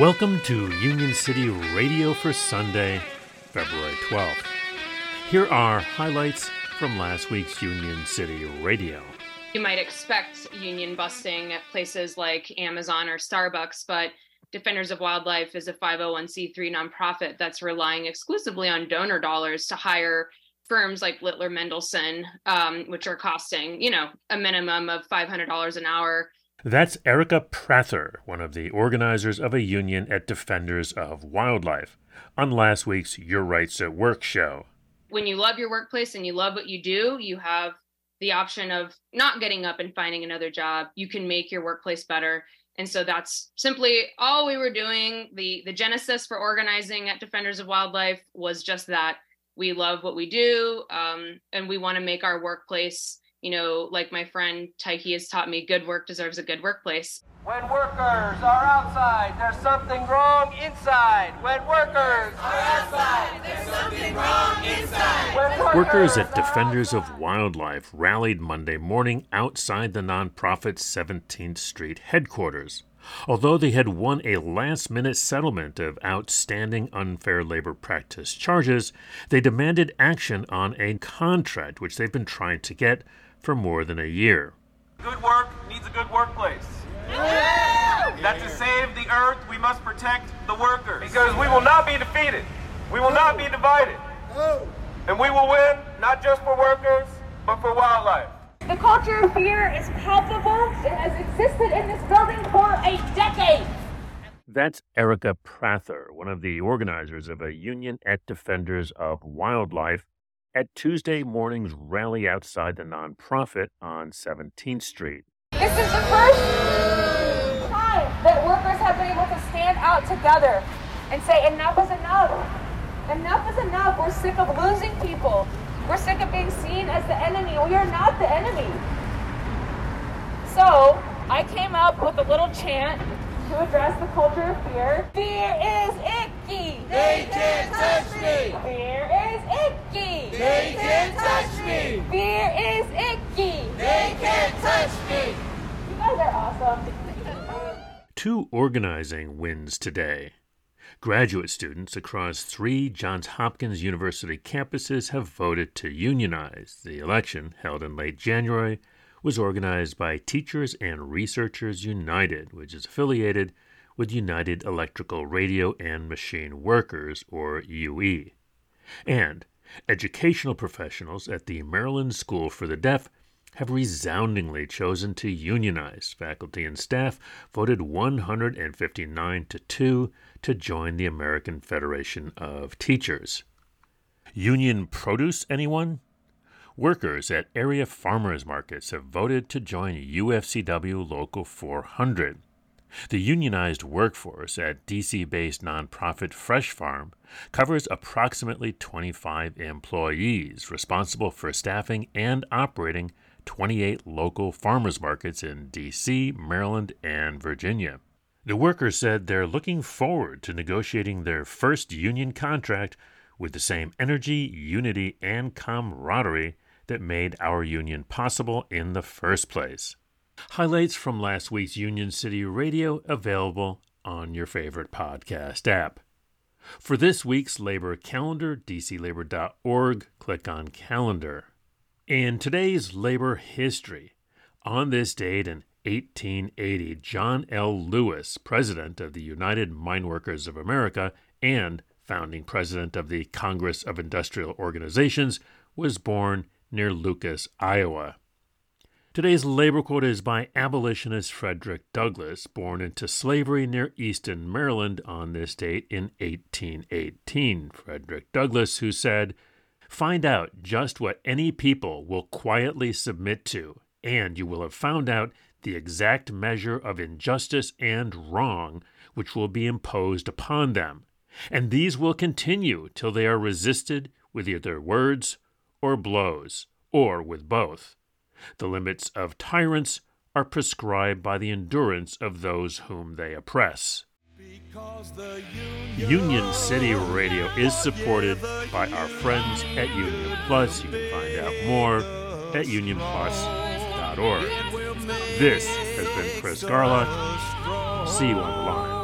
Welcome to Union City Radio for Sunday, February 12th. Here are highlights from last week's Union City Radio. You might expect union busting at places like Amazon or Starbucks, but Defenders of Wildlife is a 501c3 nonprofit that's relying exclusively on donor dollars to hire firms like Littler Mendelson, um, which are costing, you know, a minimum of $500 an hour that's Erica Prather, one of the organizers of a union at Defenders of Wildlife, on last week's Your Rights at Work show. When you love your workplace and you love what you do, you have the option of not getting up and finding another job. You can make your workplace better. And so that's simply all we were doing. The the genesis for organizing at Defenders of Wildlife was just that. We love what we do, um, and we want to make our workplace you know, like my friend Taiki has taught me, good work deserves a good workplace. When workers are outside, there's something wrong inside. When workers are outside, there's something wrong inside. Workers, workers at Defenders of Wildlife rallied Monday morning outside the nonprofit's 17th Street headquarters. Although they had won a last minute settlement of outstanding unfair labor practice charges, they demanded action on a contract which they've been trying to get for more than a year. Good work needs a good workplace. Yeah! That to save the earth, we must protect the workers. Because we will not be defeated. We will not be divided. And we will win, not just for workers, but for wildlife. The culture of fear is palpable. It has existed in this building for a decade. That's Erica Prather, one of the organizers of a union at Defenders of Wildlife at Tuesday morning's rally outside the nonprofit on 17th Street. This is the first time that workers have been able to stand out together and say, enough is enough. Enough is enough. We're sick of losing people. We're sick of being seen as the enemy. We are not the enemy. So I came up with a little chant to address the culture of fear. Fear is icky. They can't touch me. Fear is icky. They can't touch me. Fear is icky. They can't touch me. You guys are awesome. Two organizing wins today. Graduate students across three Johns Hopkins University campuses have voted to unionize. The election, held in late January, was organized by Teachers and Researchers United, which is affiliated with United Electrical Radio and Machine Workers, or UE. And educational professionals at the Maryland School for the Deaf have resoundingly chosen to unionize. Faculty and staff voted 159 to 2 to join the American Federation of Teachers. Union produce, anyone? Workers at area farmers markets have voted to join UFCW Local 400. The unionized workforce at DC based nonprofit Fresh Farm covers approximately 25 employees responsible for staffing and operating 28 local farmers markets in DC, Maryland, and Virginia. The workers said they're looking forward to negotiating their first union contract with the same energy, unity, and camaraderie that made our union possible in the first place. Highlights from last week's Union City Radio available on your favorite podcast app. For this week's labor calendar, dclabor.org, click on calendar. In today's labor history, on this date in 1880, John L. Lewis, president of the United Mine Workers of America and founding president of the Congress of Industrial Organizations, was born near Lucas, Iowa. Today's labor quote is by abolitionist Frederick Douglass, born into slavery near Easton, Maryland on this date in 1818. Frederick Douglass, who said, Find out just what any people will quietly submit to, and you will have found out the exact measure of injustice and wrong which will be imposed upon them. And these will continue till they are resisted with either words or blows, or with both. The limits of tyrants are prescribed by the endurance of those whom they oppress. Union, Union City Radio is supported by our friends at Union Plus. You can find out more at unionplus.org. This has been Chris Garlock. See you on the line.